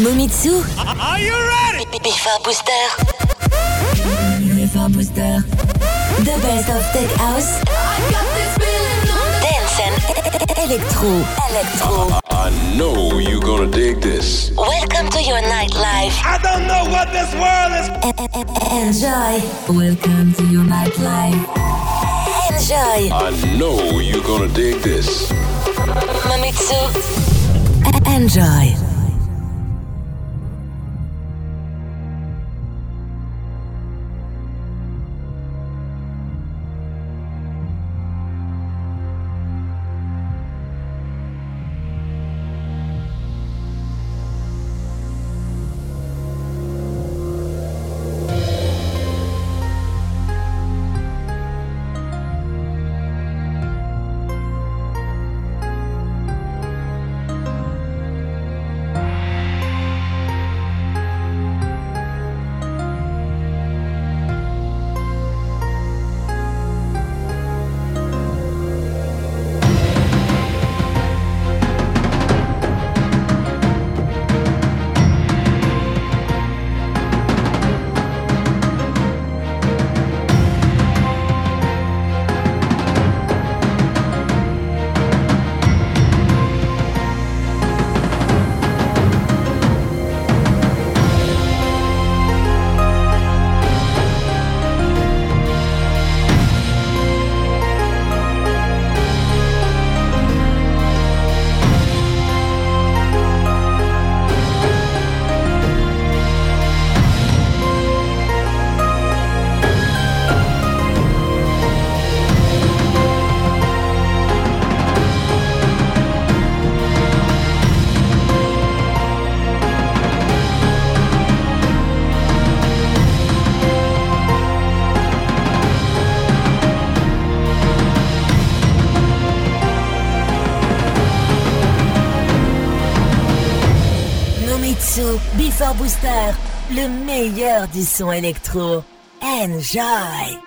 Momitsu. Are you ready? Before Booster. Before Booster. The best of tech house. Dance and electro. Electro. I know you're gonna dig this. Welcome to your nightlife. I don't know what this world is. Enjoy. Welcome to your nightlife. Enjoy. I know you're gonna dig this. Mamitsu. Enjoy. Le meilleur du son électro. Enjoy!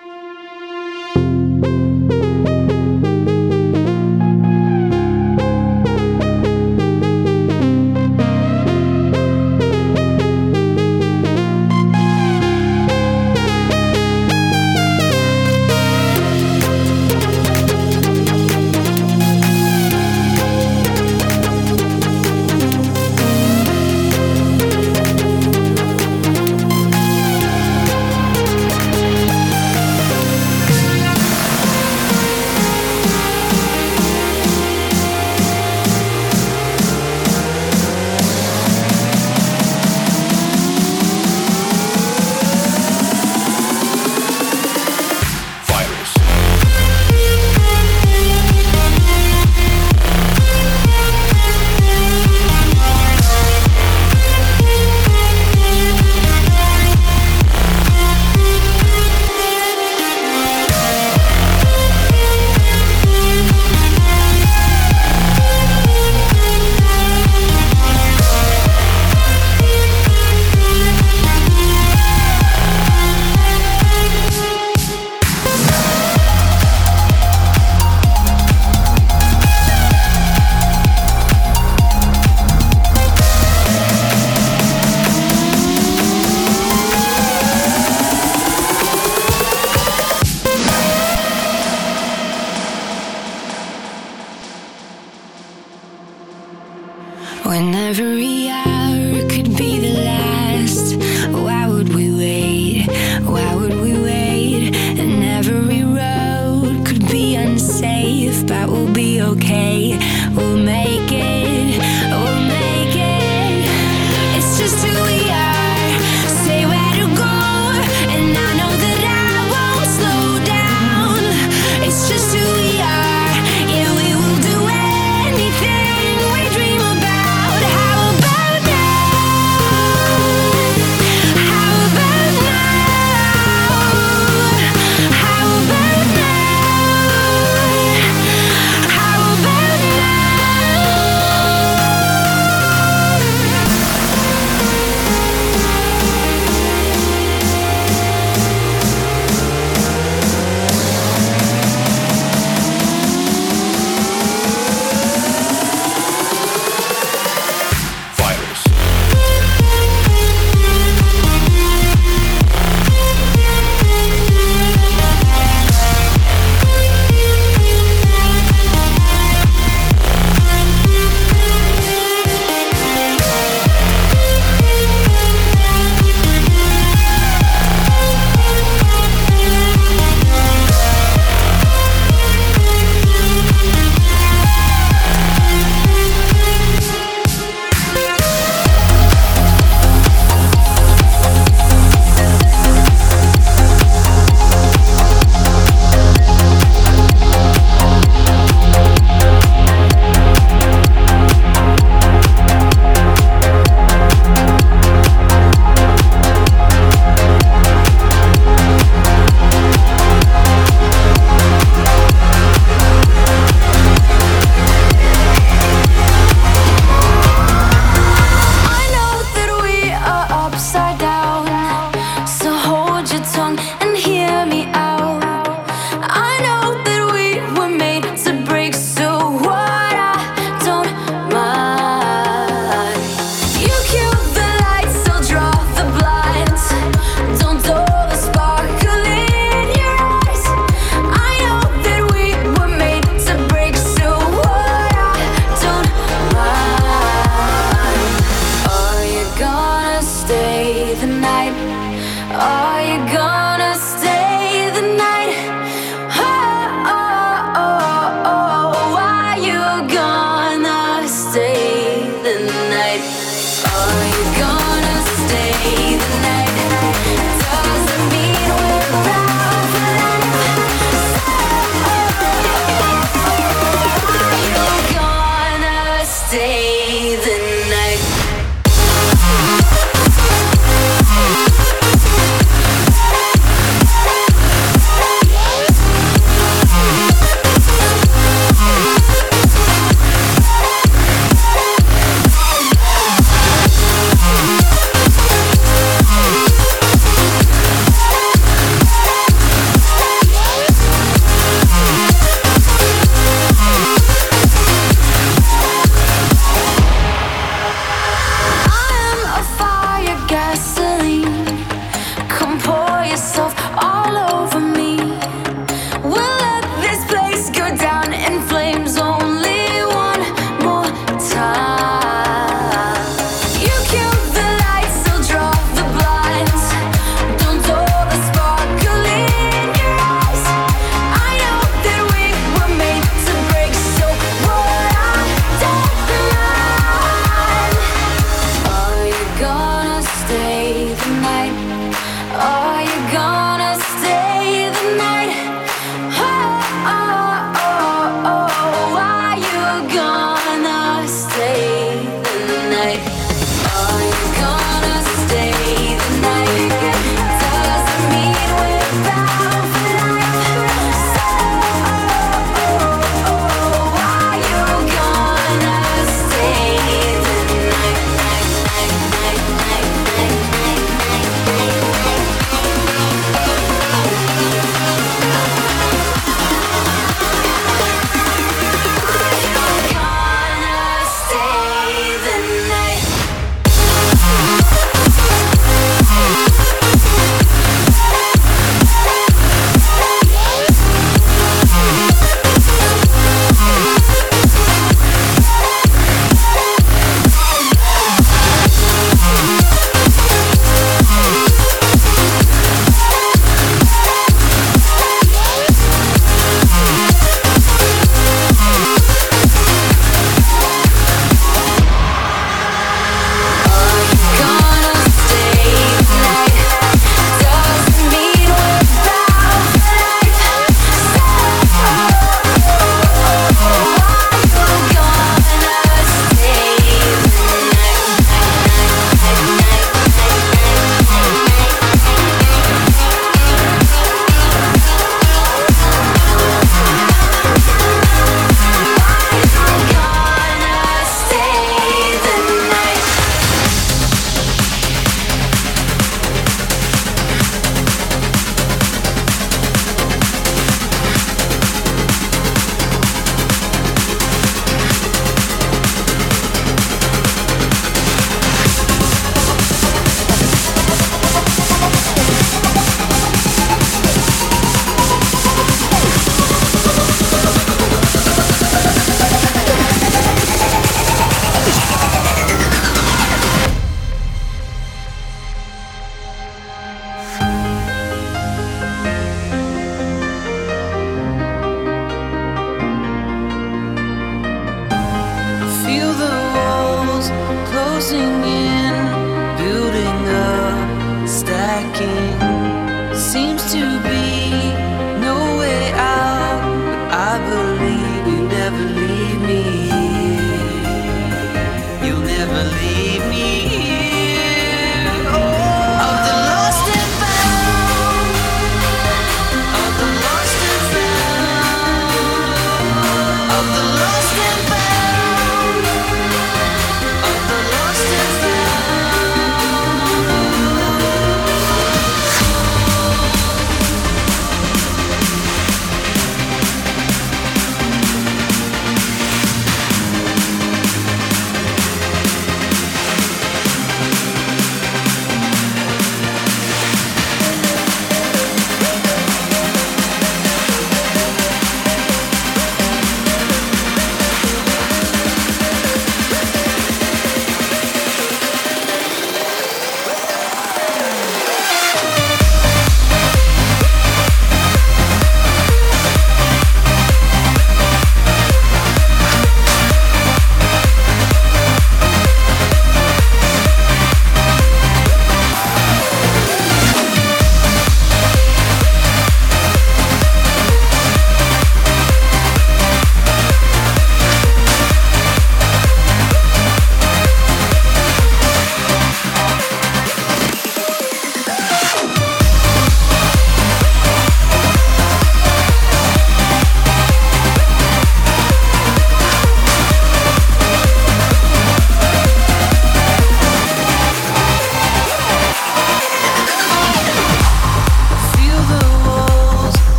Whenever he asks.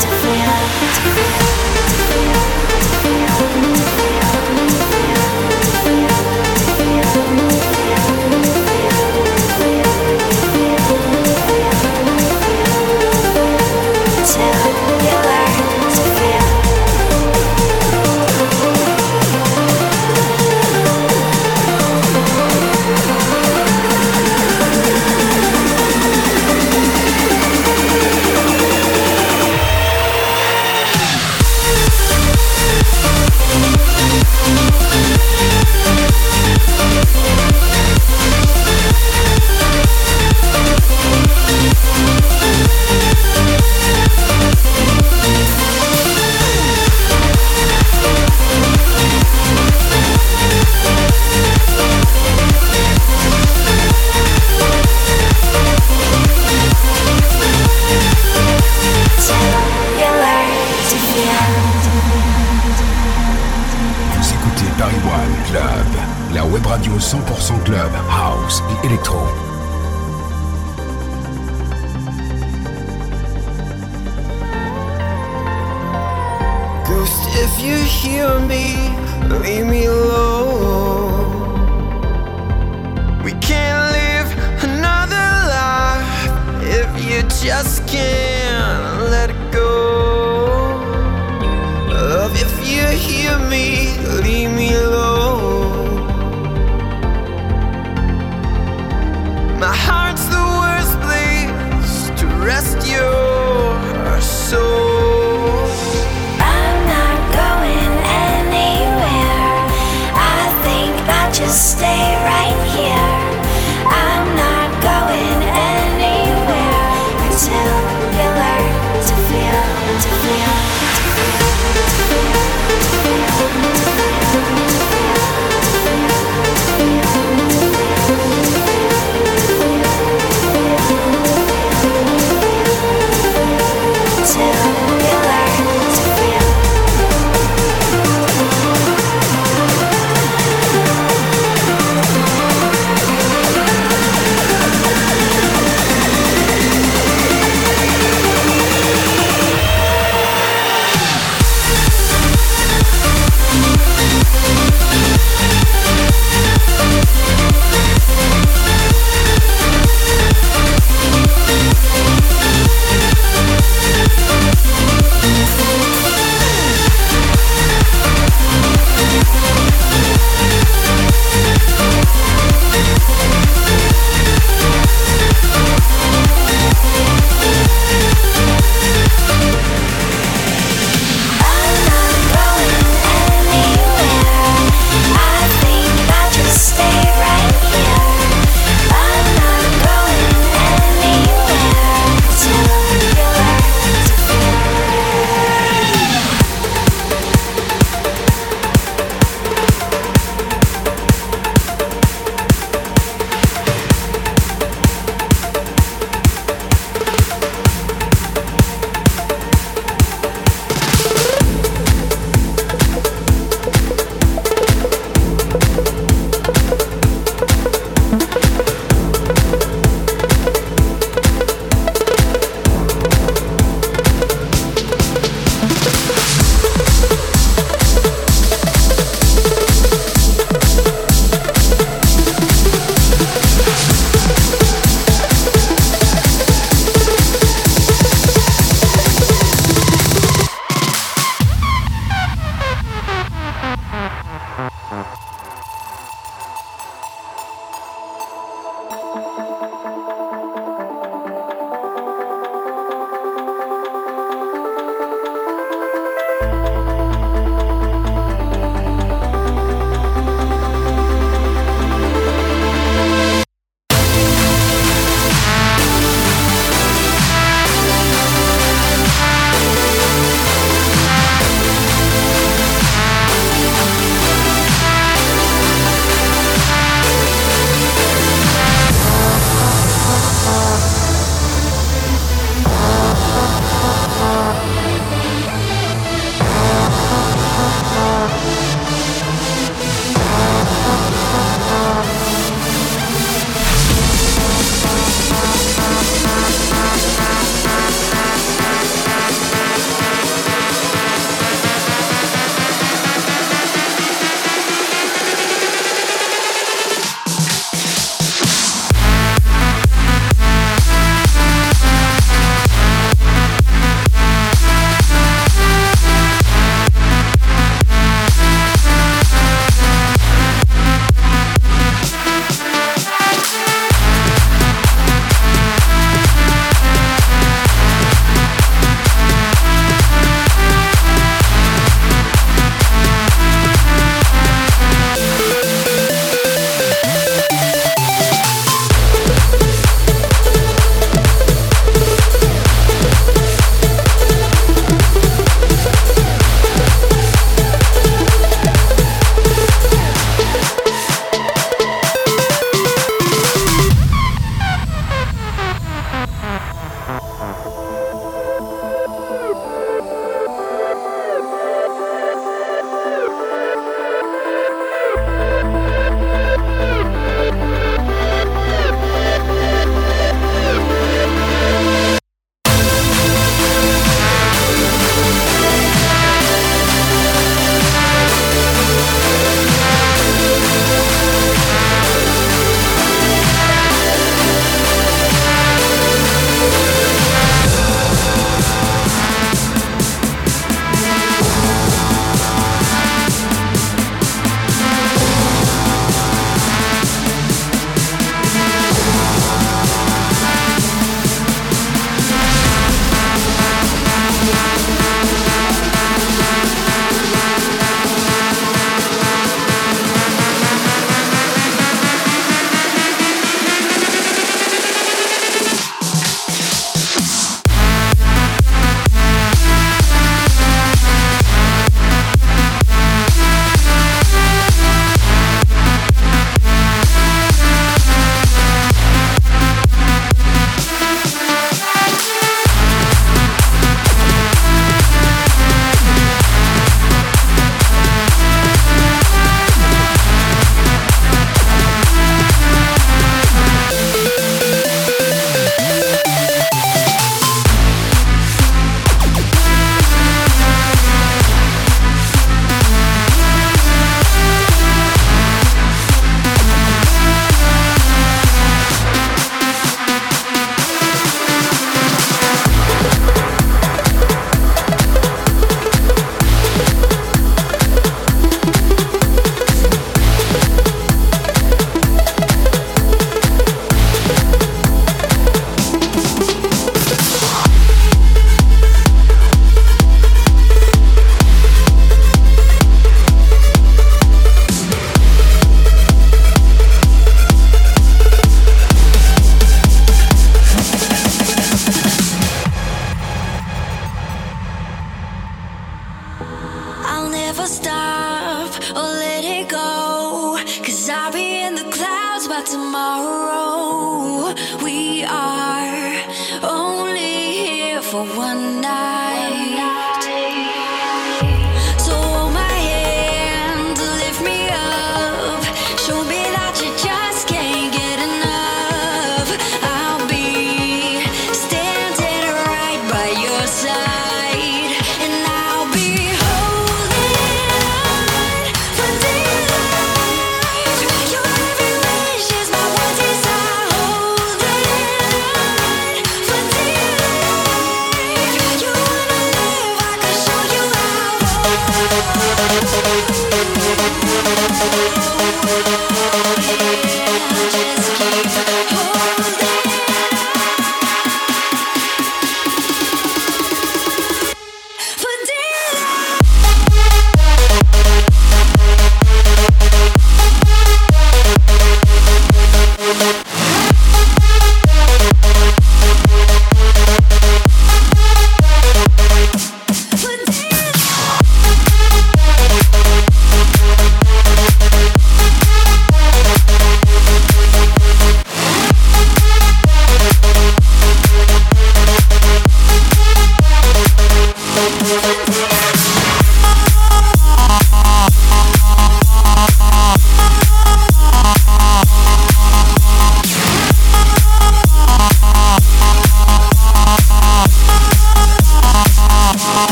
to feel Radio 100% Club, House et Electro. Ghost, if you hear me, leave me alone. We can't live another life if you just can't.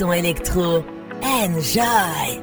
Son électro. Enjoy!